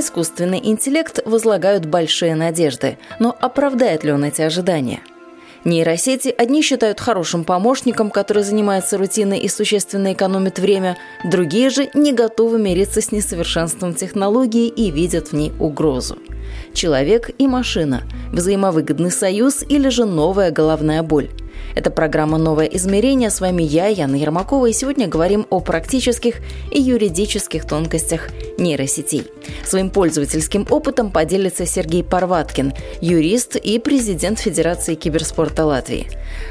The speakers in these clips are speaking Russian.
Искусственный интеллект возлагают большие надежды, но оправдает ли он эти ожидания? Нейросети одни считают хорошим помощником, который занимается рутиной и существенно экономит время, другие же не готовы мириться с несовершенством технологии и видят в ней угрозу. Человек и машина – взаимовыгодный союз или же новая головная боль – это программа «Новое измерение». С вами я, Яна Ермакова, и сегодня говорим о практических и юридических тонкостях нейросетей. Своим пользовательским опытом поделится Сергей Парваткин, юрист и президент Федерации киберспорта Латвии.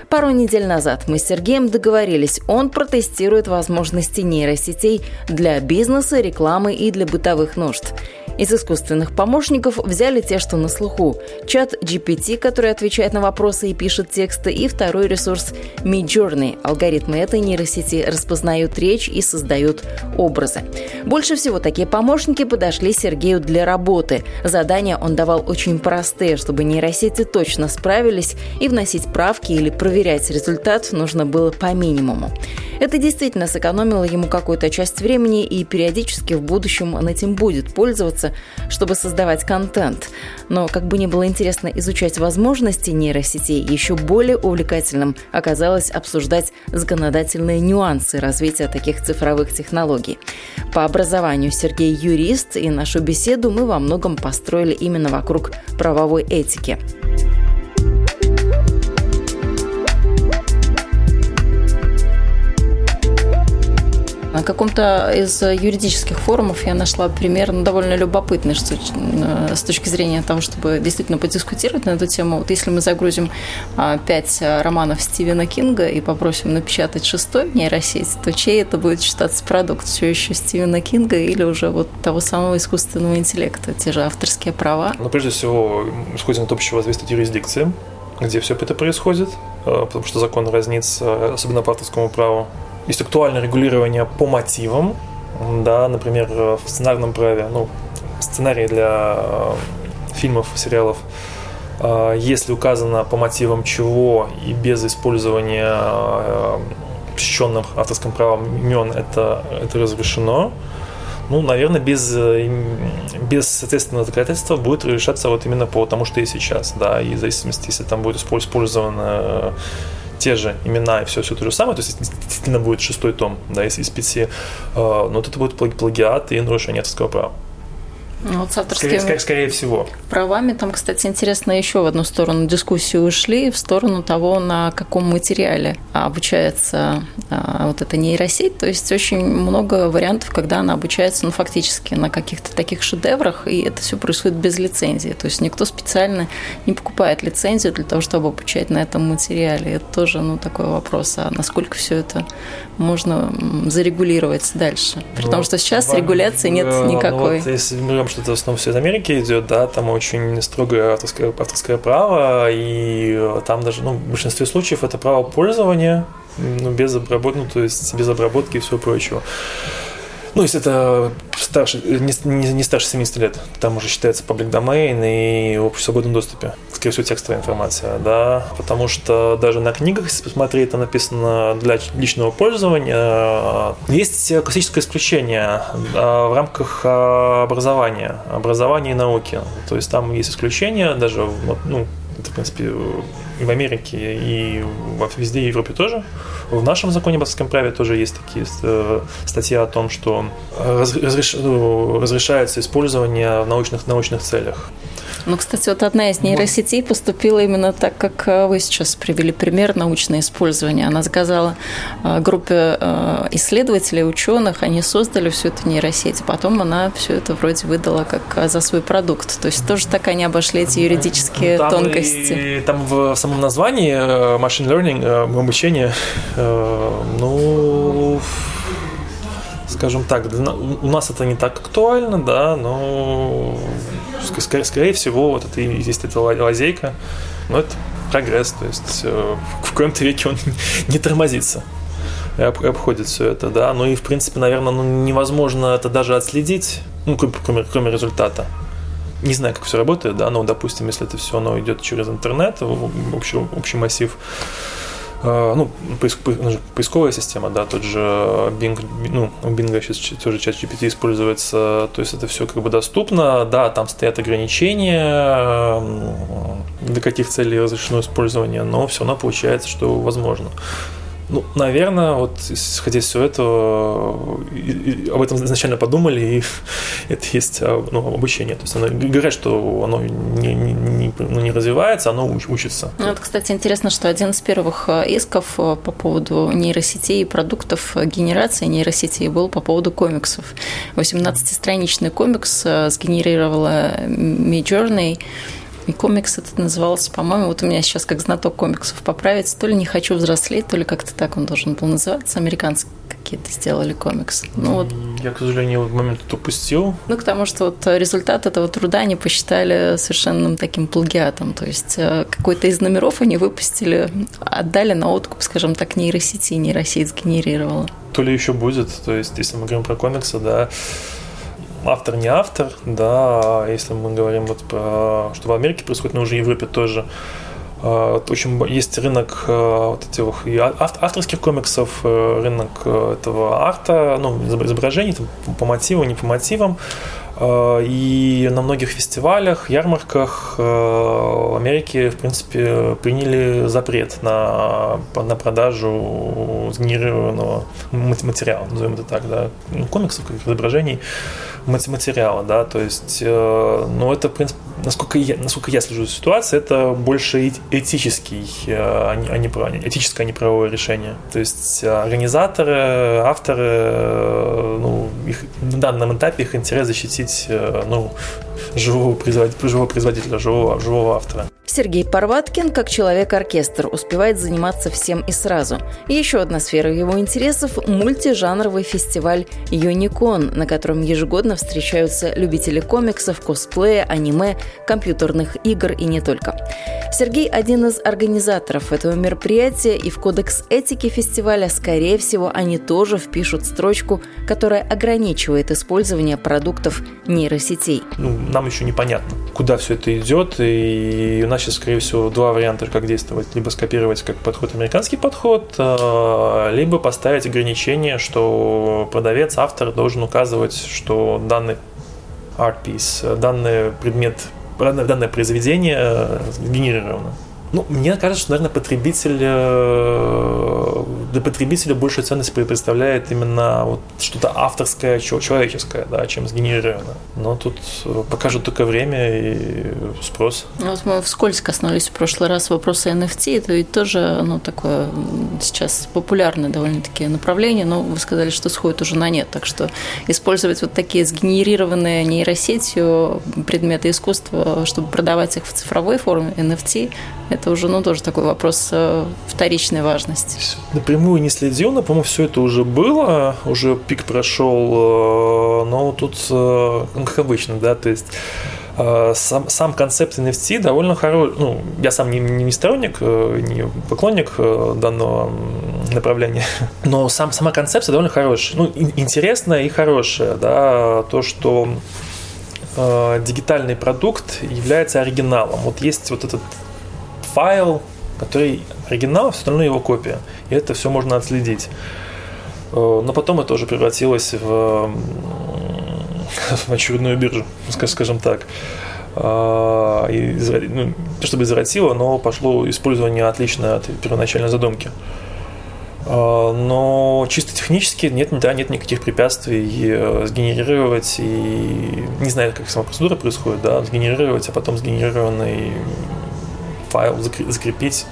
Пару недель назад мы с Сергеем договорились, он протестирует возможности нейросетей для бизнеса, рекламы и для бытовых нужд. Из искусственных помощников взяли те, что на слуху. Чат GPT, который отвечает на вопросы и пишет тексты, и второй ресурс Midjourney. Алгоритмы этой нейросети распознают речь и создают образы. Больше всего такие помощники подошли Сергею для работы. Задания он давал очень простые, чтобы нейросети точно справились, и вносить правки или проверять результат нужно было по минимуму. Это действительно сэкономило ему какую-то часть времени, и периодически в будущем он этим будет пользоваться, чтобы создавать контент. Но как бы ни было интересно изучать возможности нейросетей, еще более увлекательным оказалось обсуждать законодательные нюансы развития таких цифровых технологий. По образованию Сергей юрист, и нашу беседу мы во многом построили именно вокруг правовой этики. На каком-то из юридических форумов я нашла пример ну, довольно любопытный что, э, с точки зрения того, чтобы действительно подискутировать на эту тему. Вот если мы загрузим а, пять романов Стивена Кинга и попросим напечатать шестой нейросеть, то чей это будет считаться продукт? Все еще Стивена Кинга или уже вот того самого искусственного интеллекта, те же авторские права? Ну, прежде всего, исходим от общего известия юрисдикции, где все это происходит, э, потому что закон разнится, особенно по авторскому праву. Есть актуальное регулирование по мотивам, да, например, в сценарном праве, ну, сценарии для э, фильмов, сериалов, э, если указано по мотивам чего и без использования э, защищенных авторским правом имен это, это разрешено, ну, наверное, без, без соответственного законодательства будет решаться вот именно по тому, что и сейчас, да, и в зависимости, если там будет использовано те же имена и все, все то же самое, то есть действительно будет шестой том, да, из, из пяти, э, но вот это будет плагиат и нарушение авторского права. Ну, вот с авторскими скорее, скорее, скорее всего. Правами там, кстати, интересно еще в одну сторону дискуссии ушли, в сторону того, на каком материале обучается а, вот эта нейросеть. То есть очень много вариантов, когда она обучается, ну, фактически на каких-то таких шедеврах, и это все происходит без лицензии. То есть никто специально не покупает лицензию для того, чтобы обучать на этом материале. Это тоже, ну, такой вопрос, а насколько все это можно зарегулировать дальше? При ну, том, что сейчас регуляции нет никакой. Ну, вот, если мы берем что это в основном все из Америки идет, да, там очень строгое авторское, авторское право, и там даже, ну, в большинстве случаев это право пользования, ну, без обработки, ну, то есть без обработки и всего прочего. Ну, если это старше, не, не, не старше 70 лет, там уже считается public domain и в свободном доступе, скорее всего, текстовая информация, да, потому что даже на книгах, если посмотреть, это написано для личного пользования. Есть классическое исключение в рамках образования, образования и науки, то есть там есть исключения, даже, ну, это, в принципе, и в Америке, и везде в Европе тоже. В нашем законе об авторском праве тоже есть такие э, статьи о том, что разреш... Ну, разрешается использование в научных, научных целях. Ну, кстати, вот одна из нейросетей поступила именно так, как э, вы сейчас привели пример научное использование. Она сказала э, группе э, исследователей, ученых, они создали всю эту нейросеть, потом она все это вроде выдала как за свой продукт. То есть тоже так они обошли эти юридические там тонкости. И, там в самом названии machine learning, обучение, ну, скажем так, у нас это не так актуально, да, но скорее, всего, вот это есть эта лазейка, но это прогресс, то есть в коем-то веке он не тормозится и обходит все это, да. Ну и, в принципе, наверное, ну, невозможно это даже отследить, ну, кроме, кроме результата. Не знаю, как все работает, да, но, допустим, если это все оно идет через интернет, общий, общий массив, э, ну, поисковая система, да, тот же Bing, ну, у Bing сейчас тоже чат GPT используется, то есть это все как бы доступно, да, там стоят ограничения, для каких целей разрешено использование, но все равно получается, что возможно. Ну, наверное, вот исходя из всего этого, об этом изначально подумали, и это есть а, ну, обучение. То есть оно, говорят, что оно не, не, не, ну, не развивается, оно учится. Ну, вот, кстати, интересно, что один из первых а, исков а, по поводу нейросетей и продуктов генерации нейросетей был по поводу комиксов. 18-страничный комикс сгенерировала Midjourney, и комикс этот назывался, по-моему, вот у меня сейчас как знаток комиксов поправить, то ли «Не хочу взрослеть», то ли как-то так он должен был называться. Американцы какие-то сделали комикс. Ну, вот. Я, к сожалению, в момент это упустил. Ну, к тому, что вот результат этого труда они посчитали совершенным таким плагиатом. То есть э, какой-то из номеров они выпустили, отдали на откуп, скажем так, нейросети, нейросеть сгенерировала. То ли еще будет, то есть, если мы говорим про комиксы, да, автор не автор, да, если мы говорим вот про, что в Америке происходит, но уже в Европе тоже, а, очень есть рынок а, вот этих авторских комиксов, э, рынок э, этого арта, ну, изображений там, по мотивам, не по мотивам. А, и на многих фестивалях, ярмарках в Америке, в принципе, приняли запрет на, на продажу сгенерированного материала, назовем это так, да, комиксов, изображений материала, да, то есть, э, ну, это, в принципе, насколько я, насколько я слежу за ситуацией, это больше этический, э, а не, а не, этическое, а не правовое решение. То есть э, организаторы, авторы, ну, их, на данном этапе их интерес защитить, ну, живого производителя, живого, производителя, живого, живого автора. Сергей Парваткин, как человек-оркестр, успевает заниматься всем и сразу. Еще одна сфера его интересов – мультижанровый фестиваль «Юникон», на котором ежегодно встречаются любители комиксов, косплея, аниме, компьютерных игр и не только. Сергей – один из организаторов этого мероприятия, и в кодекс этики фестиваля, скорее всего, они тоже впишут строчку, которая ограничивает использование продуктов нейросетей. Ну, нам еще непонятно, куда все это идет, и у нас сейчас, скорее всего, два варианта, как действовать. Либо скопировать как подход американский подход, э, либо поставить ограничение, что продавец, автор должен указывать, что данный art piece, данный предмет, данное произведение сгенерировано. Ну, мне кажется, что, наверное, потребитель, э, для потребителя большую ценность представляет именно вот что-то авторское, человеческое, да, чем сгенерировано. Но тут э, покажет только время и спрос. Ну, вот мы вскользь коснулись в прошлый раз вопроса NFT, это ведь тоже ну, такое сейчас популярное довольно-таки направление, но вы сказали, что сходит уже на нет, так что использовать вот такие сгенерированные нейросетью предметы искусства, чтобы продавать их в цифровой форме, NFT, это уже, ну, тоже такой вопрос э, вторичной важности. Напрямую не следил, но, по-моему, все это уже было, уже пик прошел, э, но тут, э, ну, как обычно, да, то есть сам, сам концепт NFT довольно хороший. Ну, я сам не, не сторонник, не поклонник данного направления, но сам, сама концепция довольно хорошая. Ну, интересная и хорошая, да, то, что э, дигитальный продукт является оригиналом. Вот есть вот этот файл, который оригинал, все остальное его копия. И это все можно отследить. Э, но потом это уже превратилось в, в очередную биржу, скажем так. Э, ну, чтобы извратило, но пошло использование отличное от первоначальной задумки. Э, но чисто технически нет, да, нет никаких препятствий сгенерировать и не знаю, как сама процедура происходит, да, сгенерировать, а потом сгенерированный файл закрепить.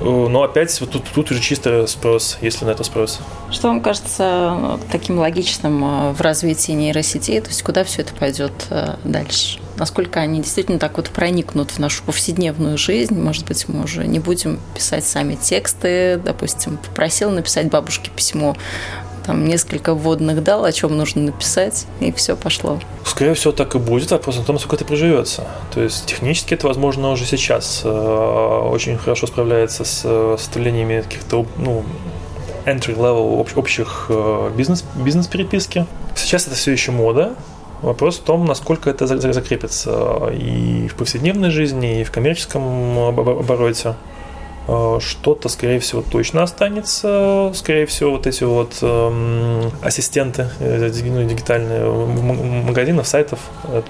Э, но опять вот тут, тут уже чисто спрос, если на это спрос. Что вам кажется таким логичным э, в развитии нейросетей? То есть куда все это пойдет э, дальше? Насколько они действительно так вот проникнут в нашу повседневную жизнь? Может быть, мы уже не будем писать сами тексты, допустим, попросил написать бабушке письмо, там несколько вводных дал, о чем нужно написать, и все пошло. Скорее всего, так и будет. Вопрос в том, насколько это приживется. То есть технически это возможно уже сейчас. Э, очень хорошо справляется с составлениями каких-то ну, entry-level общих э, бизнес, бизнес-переписки. Сейчас это все еще мода, Вопрос в том, насколько это закрепится и в повседневной жизни, и в коммерческом обороте. Э, что-то, скорее всего, точно останется. Скорее всего, вот эти вот эм, ассистенты э, ну, дигитальные магазинов, сайтов,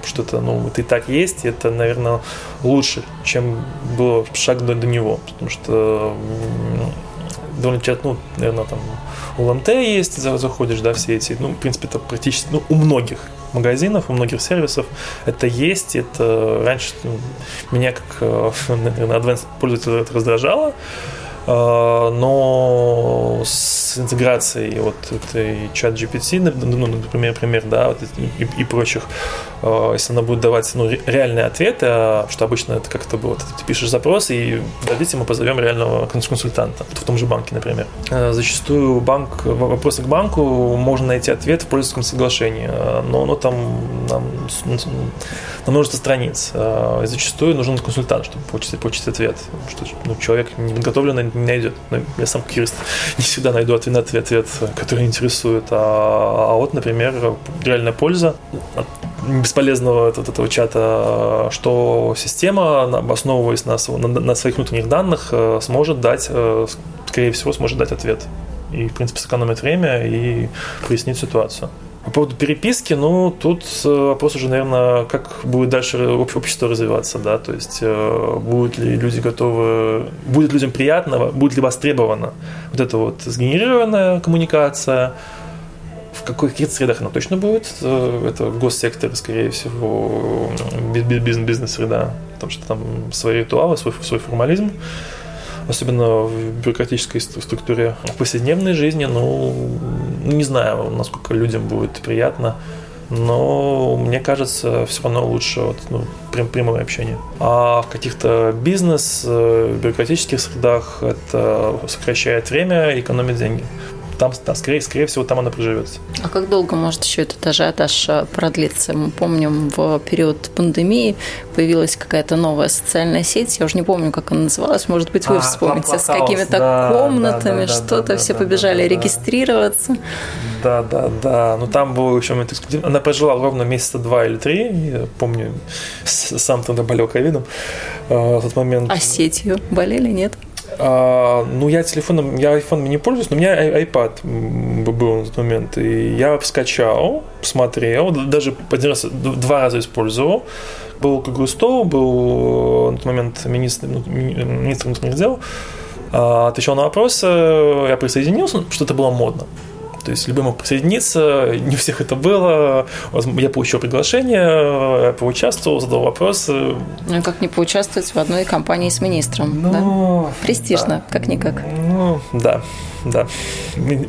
что это, ну, это и так есть, и это, наверное, лучше, чем было шаг до, до него. Потому что довольно часто, ну, наверное, там у ЛМТ есть, заходишь, да, все эти, ну, в принципе, это практически, ну, у многих магазинов, у многих сервисов это есть. Это раньше ну, меня как, э, наверное, advanced пользователя это раздражало. А, но с интеграцией вот этой чат GPT, ну, например, пример, да, вот, и, и прочих, а, если она будет давать ну, реальные ответы, а, что обычно это как-то было, ты пишешь запрос и дадите, мы позовем реального консультанта, в том же банке, например. Зачастую банк, вопросы к банку можно найти ответ в пользовательском соглашении, но оно там нам, на множество страниц. И зачастую нужен консультант, чтобы получить, получить ответ, что ну, человек не подготовленный не найдет. Ну, я сам как юрист не всегда найду ответ, ответ, ответ который интересует. А, а вот, например, реальная польза от бесполезного от этого чата, что система, основываясь на, на, на своих внутренних данных, э, сможет дать, э, скорее всего, сможет дать ответ. И, в принципе, сэкономить время и прояснить ситуацию. По поводу переписки, ну, тут э, вопрос уже, наверное, как будет дальше общество развиваться, да, то есть э, будут ли люди готовы, будет людям приятно, будет ли востребована вот эта вот сгенерированная коммуникация, в каких средах она точно будет, э, это госсектор, скорее всего, бизнес-среда, потому что там свои ритуалы, свой, свой формализм, особенно в бюрократической структуре. В повседневной жизни, ну, не знаю, насколько людям будет приятно, но мне кажется, все равно лучше вот, ну, прям, прямое общение. А в каких-то бизнес, э, бюрократических средах это сокращает время, экономит деньги там, там скорее, скорее всего, там она приживется. А как долго может еще этот ажиотаж э, продлиться? Мы помним, в период пандемии появилась какая-то новая социальная сеть, я уже не помню, как она называлась, может быть, вы а, вспомните, с какими-то да, комнатами, да, да, что-то, да, все да, побежали да, да, регистрироваться. Да, да, да. Ну там был еще момент эксклюзив. Она прожила ровно месяца два или три. Я помню, сам тогда болел ковидом э, в тот момент. А сетью болели, нет? А, ну, я телефоном, я iPhone не пользуюсь, но у меня iPad был на тот момент. И я скачал, посмотрел, даже один раз, два раза использовал. Был стол, был э, на тот момент министр, ну, министр внутренних дел, а, отвечал на вопросы, я присоединился, что это было модно. То есть любой мог присоединиться, не у всех это было. Я получил приглашение, я поучаствовал, задал вопросы. Ну и как не поучаствовать в одной компании с министром? Ну, да? Престижно, да. как-никак. Ну, да, да.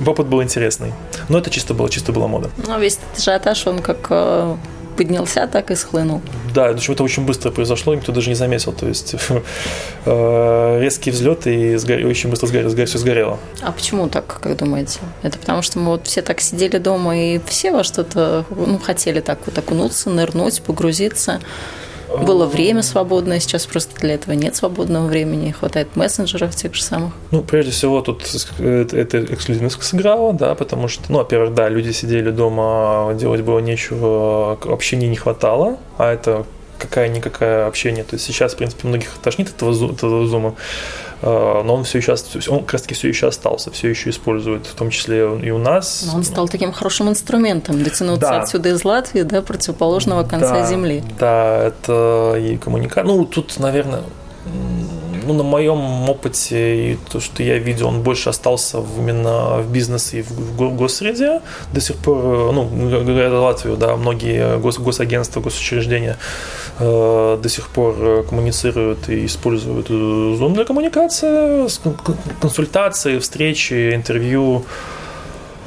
Опыт был интересный. Но это чисто было, чисто была мода. Ну, весь этот ажиотаж, он как э, поднялся, так и схлынул. Да, причем это очень быстро произошло, никто даже не заметил. То есть э, резкий взлет и очень быстро сгорело, все сгорело. А почему так, как думаете? Это потому что мы вот все так сидели дома и все во что-то ну, хотели так вот окунуться, нырнуть, погрузиться. Было время свободное, сейчас просто для этого нет свободного времени, хватает мессенджеров тех же самых. Ну, прежде всего, тут это эксклюзивность сыграла, да, потому что, ну, во-первых, да, люди сидели дома, делать было нечего, общения не хватало, а это какая-никакая общение. То есть сейчас, в принципе, многих тошнит этого, этого зума, но он все еще, он как раз таки все еще остался, все еще использует, в том числе и у нас. Но он стал таким хорошим инструментом дотянуться да. отсюда из Латвии до противоположного конца да, Земли. Да, это и коммуникация. Ну, тут, наверное, ну, на моем опыте и то, что я видел, он больше остался именно в бизнесе и в госсреде. До сих пор, ну, говоря Латвию, да, многие гос, госагентства, госучреждения э, до сих пор коммуницируют и используют Zoom для коммуникации, консультации, встречи, интервью.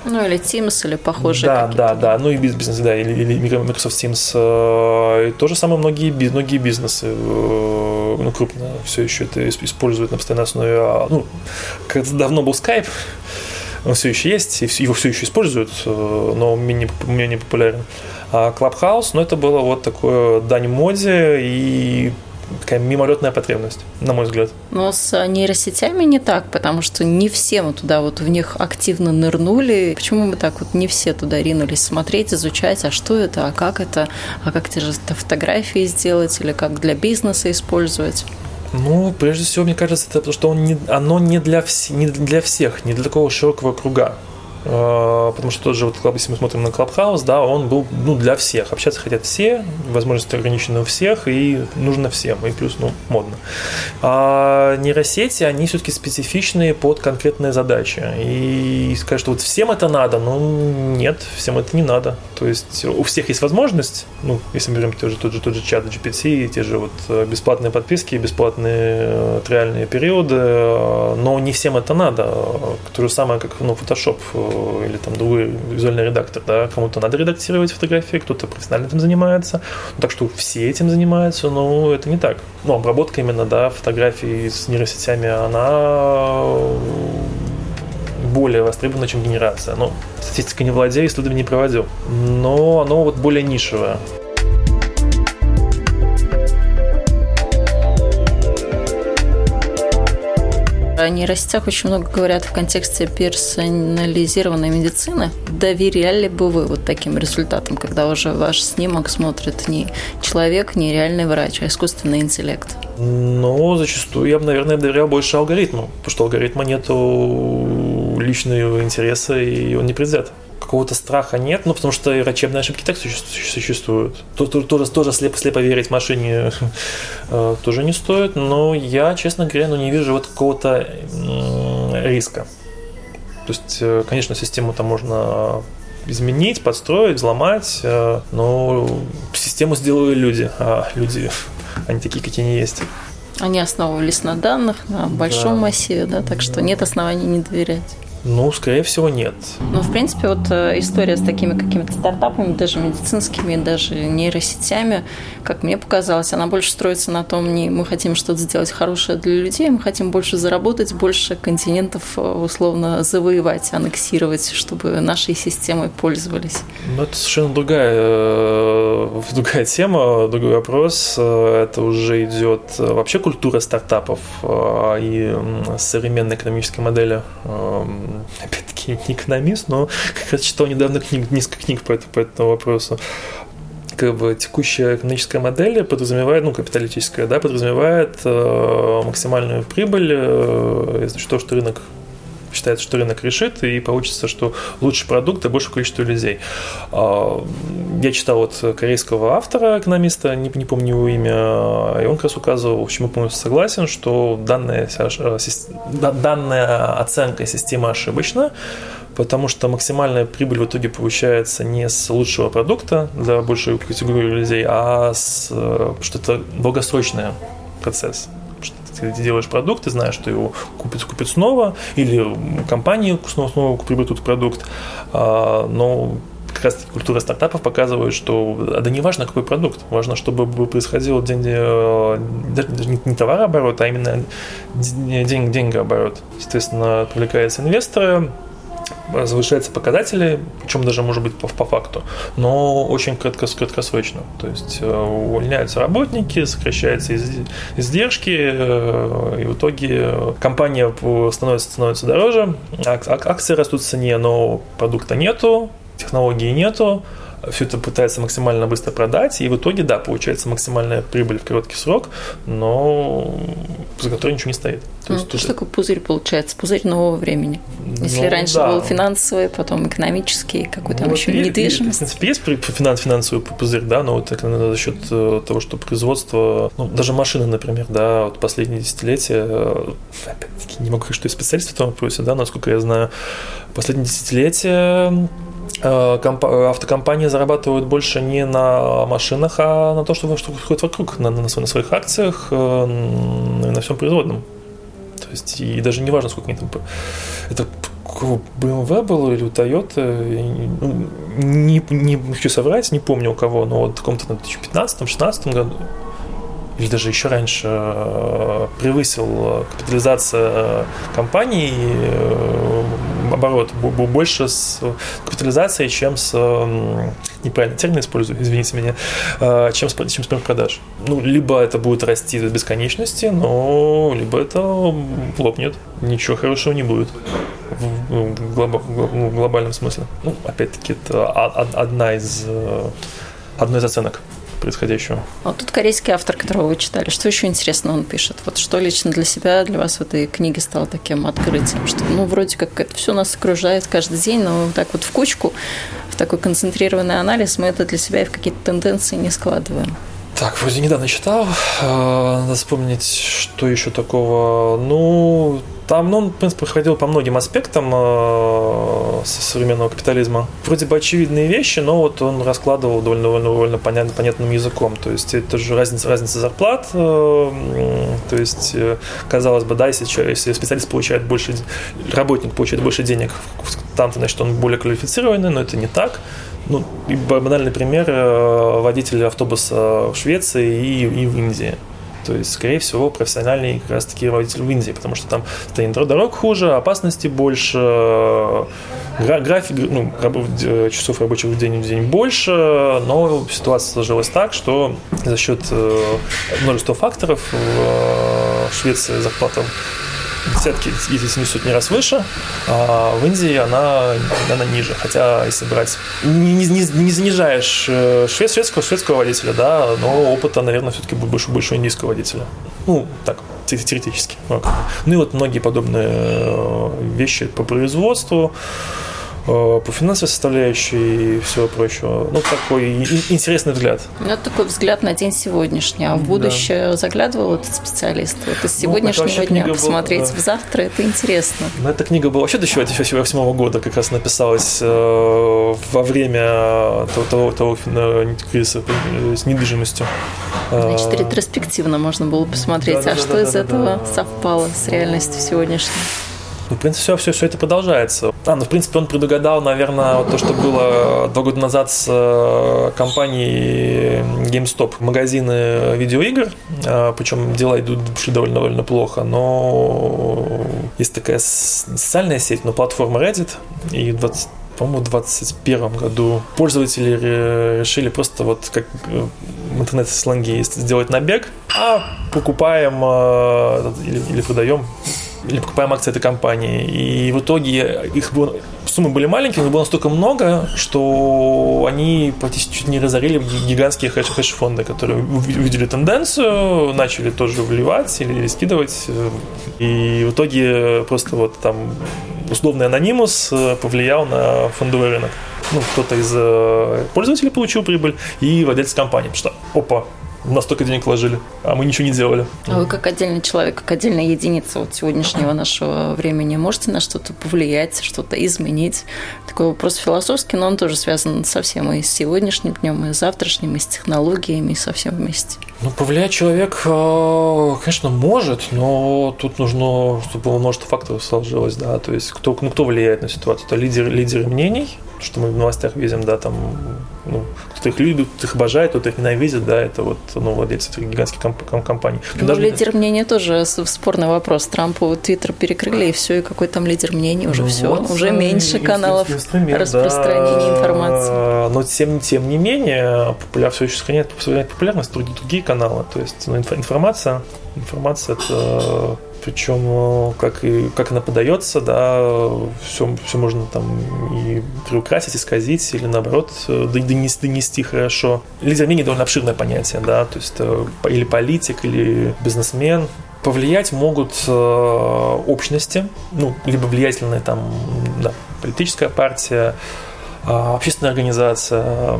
Ну, или Teams, или похожие Да, да, да. Ну, и бизнес, да, или, или Microsoft Teams. Э, и то же самое многие, многие бизнесы, э, ну, крупно все еще это используют на постоянной основе. А, ну, когда давно был Skype, он все еще есть, и его все еще используют, э, но менее, менее популярен. А Clubhouse, ну, это было вот такое дань моде и такая мимолетная потребность, на мой взгляд. Но с нейросетями не так, потому что не все мы туда вот в них активно нырнули. Почему мы так вот не все туда ринулись смотреть, изучать, а что это, а как это, а как те же фотографии сделать или как для бизнеса использовать? Ну, прежде всего, мне кажется, это потому что он не, оно не для, вс, не для всех, не для такого широкого круга. А, потому что тот же, вот, если мы смотрим на Clubhouse, да, он был ну, для всех. Общаться хотят все, возможности ограничены у всех, и нужно всем, и плюс, ну, модно. А нейросети, они все-таки специфичные под конкретные задачи. И сказать, что вот всем это надо, ну, нет, всем это не надо. То есть у всех есть возможность, ну, если мы берем тот же, тот же, тот же чат GPT, те же вот э, бесплатные подписки, бесплатные э, триальные периоды, э, но не всем это надо. То же самое, как ну, Photoshop или там другой визуальный редактор, да, кому-то надо редактировать фотографии, кто-то профессионально этим занимается, так что все этим занимаются, но это не так. Ну, обработка именно, да, фотографий с нейросетями, она более востребована, чем генерация. Ну, статистика не владею, исследований не проводил, но оно вот более нишевое. О нейросетях очень много говорят в контексте персонализированной медицины. Доверяли бы вы вот таким результатам, когда уже ваш снимок смотрит не человек, не реальный врач, а искусственный интеллект? Ну, зачастую я бы, наверное, доверял больше алгоритму, потому что алгоритма нету личного интереса, и он не предвзят какого-то страха нет, ну, потому что и врачебные ошибки так существуют. Тоже, тоже слепо, слепо верить машине э, тоже не стоит, но я, честно говоря, ну, не вижу вот какого-то риска. То есть, э, конечно, систему там можно изменить, подстроить, взломать, э, но систему сделали люди, а люди, они такие, какие они есть. Они основывались на данных, на большом да. массиве, да, так что нет оснований не доверять. Ну, скорее всего, нет. Ну, в принципе, вот э, история с такими какими-то стартапами, даже медицинскими, даже нейросетями, как мне показалось, она больше строится на том, не мы хотим что-то сделать хорошее для людей, мы хотим больше заработать, больше континентов э, условно завоевать, аннексировать, чтобы нашей системой пользовались. Ну, это совершенно другая, э, другая тема, другой вопрос. Это уже идет вообще культура стартапов и современной экономической модели опять-таки, не экономист, но как раз читал недавно книг, несколько книг по, по этому вопросу. Как бы текущая экономическая модель подразумевает, ну, капиталистическая, да, подразумевает э, максимальную прибыль э, того, что рынок считается, что рынок решит, и получится, что лучший продукт и больше количество людей. А, я читал вот корейского автора, экономиста, не, не помню его имя, и он как раз указывал, в общем, я полностью согласен, что данная, данная оценка системы ошибочна, потому что максимальная прибыль в итоге получается не с лучшего продукта для большей категории людей, а с э, что-то долгосрочный процесс ты делаешь продукт, ты знаешь, что его купят, купят снова, или компании снова, снова приобретут продукт, а, но как раз культура стартапов показывает, что да не важно, какой продукт, важно, чтобы происходил день, э, даже не товарооборот, а именно день, деньгооборот. Соответственно, привлекаются инвесторы, завышаются показатели, причем даже может быть по, по факту, но очень кратко, краткосрочно. То есть э, увольняются работники, сокращаются издержки, э, и в итоге компания становится, становится дороже, акции растут в цене, но продукта нету, технологии нету, все это пытается максимально быстро продать, и в итоге, да, получается максимальная прибыль в короткий срок, но за которой ничего не стоит. То ну, есть, что такое пузырь получается? Пузырь нового времени. Если ну, раньше да. был финансовый, потом экономический, какой-то ну, еще недвижимость. В принципе, есть финанс, финансовый пузырь, да, но вот это за счет э, того, что производство, ну, даже машины, например, да, вот последние десятилетия, э, опять-таки, не могу сказать, что я специалист в этом вопросе, да, насколько я знаю, последние десятилетия автокомпании зарабатывают больше не на машинах, а на то, что, что происходит вокруг, на, на, на своих акциях, э, на всем производном. То есть, и даже не важно, сколько они там... Это у BMW было или у Toyota, ну, не, не хочу соврать, не помню у кого, но вот в каком-то 2015-2016 году или даже еще раньше э, превысил капитализация компании оборот, больше с капитализацией, чем с неправильный термин использую, извините меня, э, чем с, чем с продаж. Ну, либо это будет расти до бесконечности, но либо это лопнет. Ничего хорошего не будет в, глоб, в глобальном смысле. Ну, опять-таки, это одна из, э, одной из оценок происходящего. А вот тут корейский автор, которого вы читали, что еще интересно он пишет? Вот что лично для себя, для вас в этой книге стало таким открытием, что ну вроде как это все нас окружает каждый день, но так вот в кучку, в такой концентрированный анализ мы это для себя и в какие-то тенденции не складываем. Так, вроде недавно читал. Э, надо вспомнить, что еще такого. Ну, там, ну, он, в принципе, проходил по многим аспектам э, современного капитализма. Вроде бы очевидные вещи, но вот он раскладывал довольно, довольно, довольно понят, понятным языком. То есть это же разница, разница зарплат. Э, то есть, э, казалось бы, да, если, если специалист получает больше, работник получает больше денег, там-то, значит, он более квалифицированный, но это не так. Ну, банальный пример э, водителя автобуса в Швеции и, и в Индии. То есть, скорее всего, профессиональный как раз таки водитель в Индии, потому что там состояние дорог хуже, опасности больше, график, ну, часов рабочих в день в день больше, но ситуация сложилась так, что за счет э, множества факторов в э, Швеции зарплата десятки, если не сотни раз выше, а в Индии она, она ниже. Хотя, если брать, не, не, не занижаешь э, швед, шведского, шведского водителя, да, но опыта, наверное, все-таки будет больше, больше индийского водителя. Ну, так, теоретически. Ну и вот многие подобные э, вещи по производству, по финансовой составляющей и всего прочего. Ну, такой интересный взгляд. Ну, это такой взгляд на день сегодняшний. А в будущее да. заглядывал этот специалист? Вот из ну, сегодняшнего ну, дня посмотреть была, в завтра, это интересно. Ну, эта книга была вообще до 2008 года как раз написалась э, во время того, того, того кризиса с недвижимостью. Значит, ретроспективно можно было посмотреть, да, а да, что да, из да, этого да. совпало с реальностью сегодняшней. Ну, в принципе, все, все, все это продолжается. А, ну, в принципе, он предугадал, наверное, вот то, что было два года назад с э, компанией GameStop. Магазины видеоигр, а, причем дела идут шли довольно, довольно плохо, но есть такая социальная сеть, но платформа Reddit, и 20 по-моему, в 2021 году пользователи решили просто вот как э, в интернет-сленге сделать набег, а покупаем э, или, или продаем или покупаем акции этой компании. И в итоге их было, суммы были маленькие, но было настолько много, что они практически чуть не разорили гигантские хедж-фонды, которые увидели тенденцию, начали тоже вливать или скидывать. И в итоге просто вот там условный анонимус повлиял на фондовый рынок. Ну, кто-то из э, пользователей получил прибыль и владельцы компании, потому что, опа, настолько денег вложили, а мы ничего не делали. А вы как отдельный человек, как отдельная единица вот сегодняшнего нашего времени можете на что-то повлиять, что-то изменить? Такой вопрос философский, но он тоже связан совсем и с сегодняшним днем, и с завтрашним, и с технологиями, и со всем вместе. Ну, повлиять человек, э, конечно, может, но тут нужно, чтобы множество факторов сложилось, да, то есть кто, ну, кто влияет на ситуацию? Это лидеры, лидеры мнений, что мы в новостях видим, да, там, ну, кто их любит, кто их обожает, кто их ненавидит, да, это вот, ну, владельцы этих гигантских комп- компаний. Ну, даже... лидер мнения тоже спорный вопрос. Трампу Твиттер перекрыли, и все, и какой там лидер мнений, уже ну, все, вот, уже меньше каналов распространения да, информации. Но тем, тем не менее, популяр все еще сохраняет популярность другие, другие каналы, то есть ну, информация, информация это причем э, как, и, как она подается, да, все, все можно там и приукрасить, исказить, или наоборот э, донести, донести хорошо. Лидер мнений довольно обширное понятие, да, то есть э, или политик, или бизнесмен, повлиять могут э, общности, ну, либо влиятельная там, да, политическая партия, э, общественная организация, э,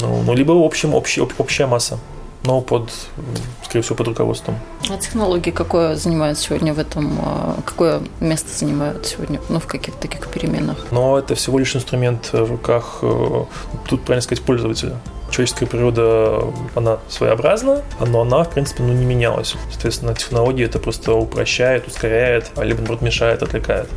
ну, ну, либо общем, общий, общая масса но под, скорее всего, под руководством. А технологии какое занимают сегодня в этом, а, какое место занимают сегодня, ну, в каких-то таких переменах? Но это всего лишь инструмент в руках, э, тут, правильно сказать, пользователя. Человеческая природа, она своеобразна, но она, в принципе, ну, не менялась. Соответственно, технологии это просто упрощает, ускоряет, либо, наоборот, мешает, отвлекает.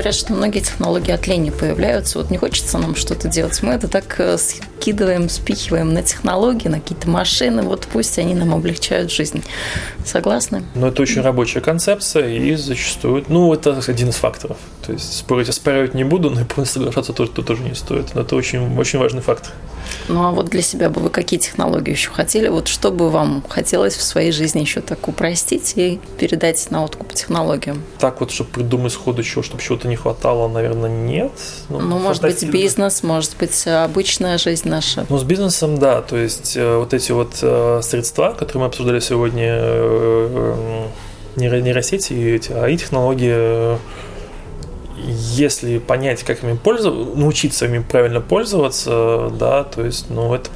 Говорят, что многие технологии от лени появляются. Вот не хочется нам что-то делать. Мы это так э, скидываем, спихиваем на технологии, на какие-то машины, вот пусть они нам облегчают жизнь. Согласны? Ну, это очень рабочая концепция, и зачастую, ну, это один из факторов. То есть спорить, оспаривать не буду, но и полностью соглашаться тоже, тоже не стоит. Но это очень, очень важный фактор. Ну а вот для себя бы вы какие технологии еще хотели? Вот что бы вам хотелось в своей жизни еще так упростить и передать на откуп технологиям? Так вот, чтобы придумать сходу чего, чтобы чего-то не хватало, наверное, нет. Ну, ну может быть, бизнес, может быть, обычная жизнь наша. Ну, с бизнесом, да. То есть э, вот эти вот э, средства, которые мы обсуждали сегодня, э, нейросети, эти АИ-технологии, если понять, как ими пользоваться, научиться ими правильно пользоваться, да, то есть, ну, это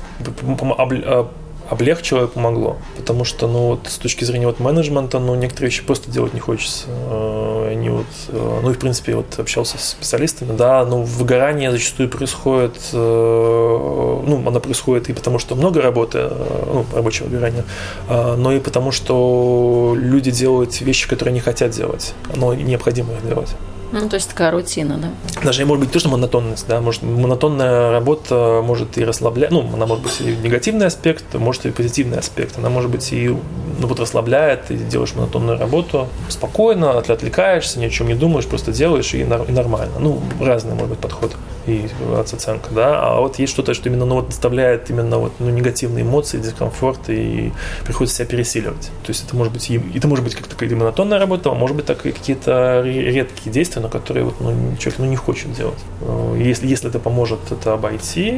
а, облегчило и помогло. Потому что, ну, вот с точки зрения вот менеджмента, ну, некоторые вещи просто делать не хочется. Э, они вот, э, ну, и, в принципе, вот общался с специалистами, да, ну, выгорание зачастую происходит, э, ну, оно происходит и потому, что много работы, ну, рабочего выгорания, но и потому, что люди делают вещи, которые не хотят делать, но необходимо их делать. Ну, то есть такая рутина, да? Даже может быть то, что монотонность, да, может монотонная работа может и расслаблять, ну, она может быть и негативный аспект, может и позитивный аспект, она может быть и ну, вот расслабляет, ты делаешь монотонную работу спокойно, отвлекаешься, ни о чем не думаешь, просто делаешь и, и нормально. Ну, разный может быть подход и оценка, да, а вот есть что-то, что именно ну, вот доставляет именно вот ну, негативные эмоции, дискомфорт и приходится себя пересиливать. То есть это может быть и это может быть как такая монотонная работа, а может быть так и какие-то редкие действия, но которые вот, ну, человек ну, не хочет делать. Э, если, если это поможет это обойти,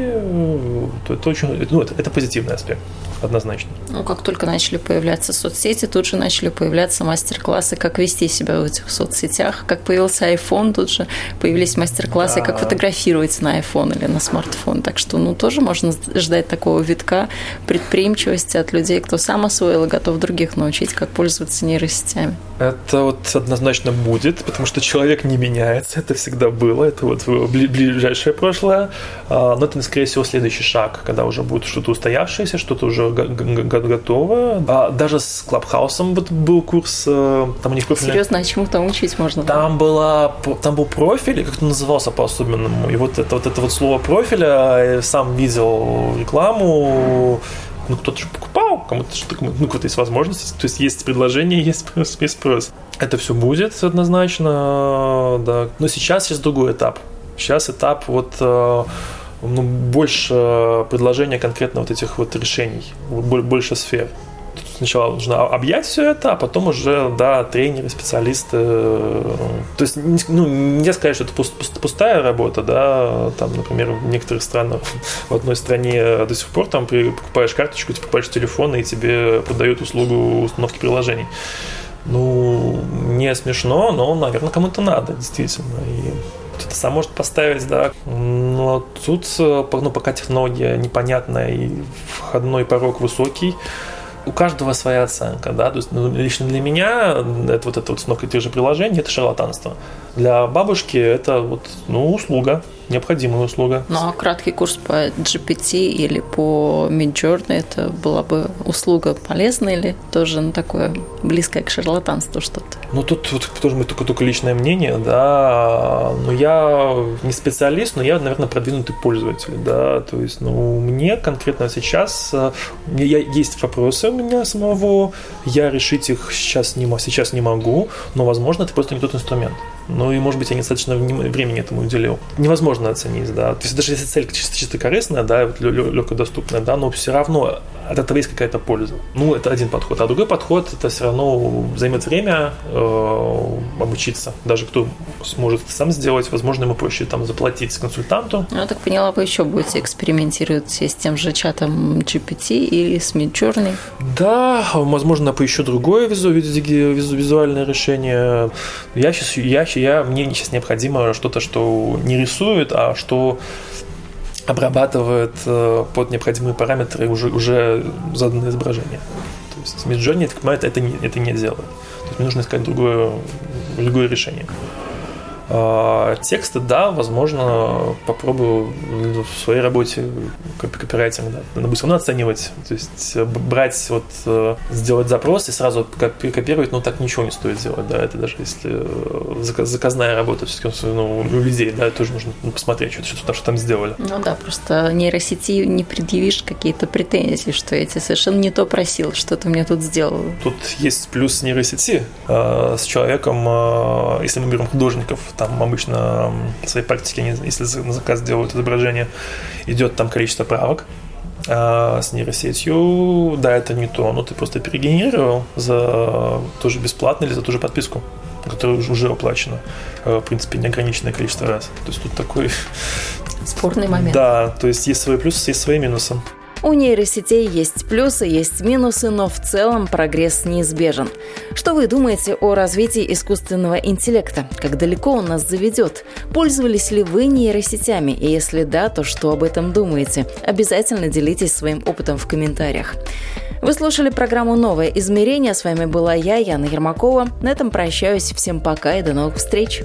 то это очень ну, это, это позитивный аспект однозначно. Ну, как только начали появляться соцсети, тут же начали появляться мастер-классы, как вести себя в этих соцсетях. Как появился iPhone, тут же появились мастер-классы, да. как фотографировать на iPhone или на смартфон. Так что, ну, тоже можно ждать такого витка предприимчивости от людей, кто сам освоил и готов других научить, как пользоваться нейросетями. Это вот однозначно будет, потому что человек не меняется, это всегда было, это вот ближайшее прошлое. А, но это, скорее всего, следующий шаг, когда уже будет что-то устоявшееся, что-то уже готово. А даже с Клабхаусом вот был курс, э, там у них профиль... Серьезно, а чему там учить можно? Там, была, там был профиль, как он назывался по-особенному. И вот это вот, это вот слово профиля, я сам видел рекламу, ну, кто-то же покупал, кому-то что-то, ну, какая-то есть возможность, то есть есть предложение, есть спрос, есть спрос. Это все будет однозначно, да. Но сейчас есть другой этап. Сейчас этап вот э, ну, больше предложения конкретно вот этих вот решений, больше сфер. Сначала нужно объять все это, а потом уже, да, тренеры, специалисты. То есть, ну, не сказать, что это пустая работа, да, там, например, в некоторых странах, в одной стране до сих пор там покупаешь карточку, ты покупаешь телефон, и тебе подают услугу установки приложений. Ну, не смешно, но, наверное, кому-то надо, действительно. И кто-то сам может поставить, да. Но тут, э, ну, пока технология непонятная и входной порог высокий, у каждого своя оценка, да, то есть ну, лично для меня это вот это вот установка тех же приложений, это шарлатанство. Для бабушки это вот, ну, услуга, необходимая услуга. Ну, а краткий курс по GPT или по Midjourney, это была бы услуга полезная или тоже ну, такое близкое к шарлатанству что-то? Ну, тут, тут тоже только, только личное мнение, да, но я не специалист, но я, наверное, продвинутый пользователь, да, то есть, ну, мне конкретно сейчас, э, я, есть вопросы у меня самого, я решить их сейчас не, сейчас не могу, но, возможно, это просто не тот инструмент. Ну и, может быть, я недостаточно времени этому уделил. Невозможно оценить, да. То есть даже если цель чисто, чисто корыстная, да, легкодоступная, да, но все равно от этого есть какая-то польза. Ну, это один подход. А другой подход, это все равно займет время э, обучиться. Даже кто сможет это сам сделать, возможно, ему проще там заплатить консультанту. Ну, я так поняла, вы еще будете экспериментировать с тем же чатом GPT или с Midjourney? Да, возможно, поищу другое визу, визу, визуальное решение. Я сейчас, я, я, мне сейчас необходимо что-то, что не рисует, а что обрабатывает э, под необходимые параметры уже, уже заданное изображение. То есть Midjourney, это, это, не, это не делает. То есть мне нужно искать другое, другое решение. А, тексты, да, возможно, попробую в своей работе копирайтинг, да, надо быстро ну, оценивать, то есть брать, вот, э, сделать запрос и сразу копировать, ну, так ничего не стоит делать, да, это даже если э, заказная работа, все-таки, ну, у людей, да, тоже нужно посмотреть, что, что, что там сделали. Ну да, просто нейросети не предъявишь какие-то претензии, что я тебе совершенно не то просил, что ты мне тут сделал. Тут есть плюс нейросети э, с человеком, э, если мы берем художников, там обычно в своей практике, если на заказ делают изображение, идет там количество правок, а с нейросетью, да, это не то, но ты просто перегенерировал за тоже бесплатно или за ту же подписку, которая уже оплачена, э, в принципе, неограниченное количество раз. То есть тут такой... Спорный момент. Да, то есть есть свои плюсы, есть свои минусы. У нейросетей есть плюсы, есть минусы, но в целом прогресс неизбежен. Что вы думаете о развитии искусственного интеллекта? Как далеко он нас заведет? Пользовались ли вы нейросетями? И если да, то что об этом думаете? Обязательно делитесь своим опытом в комментариях. Вы слушали программу «Новое измерение». С вами была я, Яна Ермакова. На этом прощаюсь. Всем пока и до новых встреч.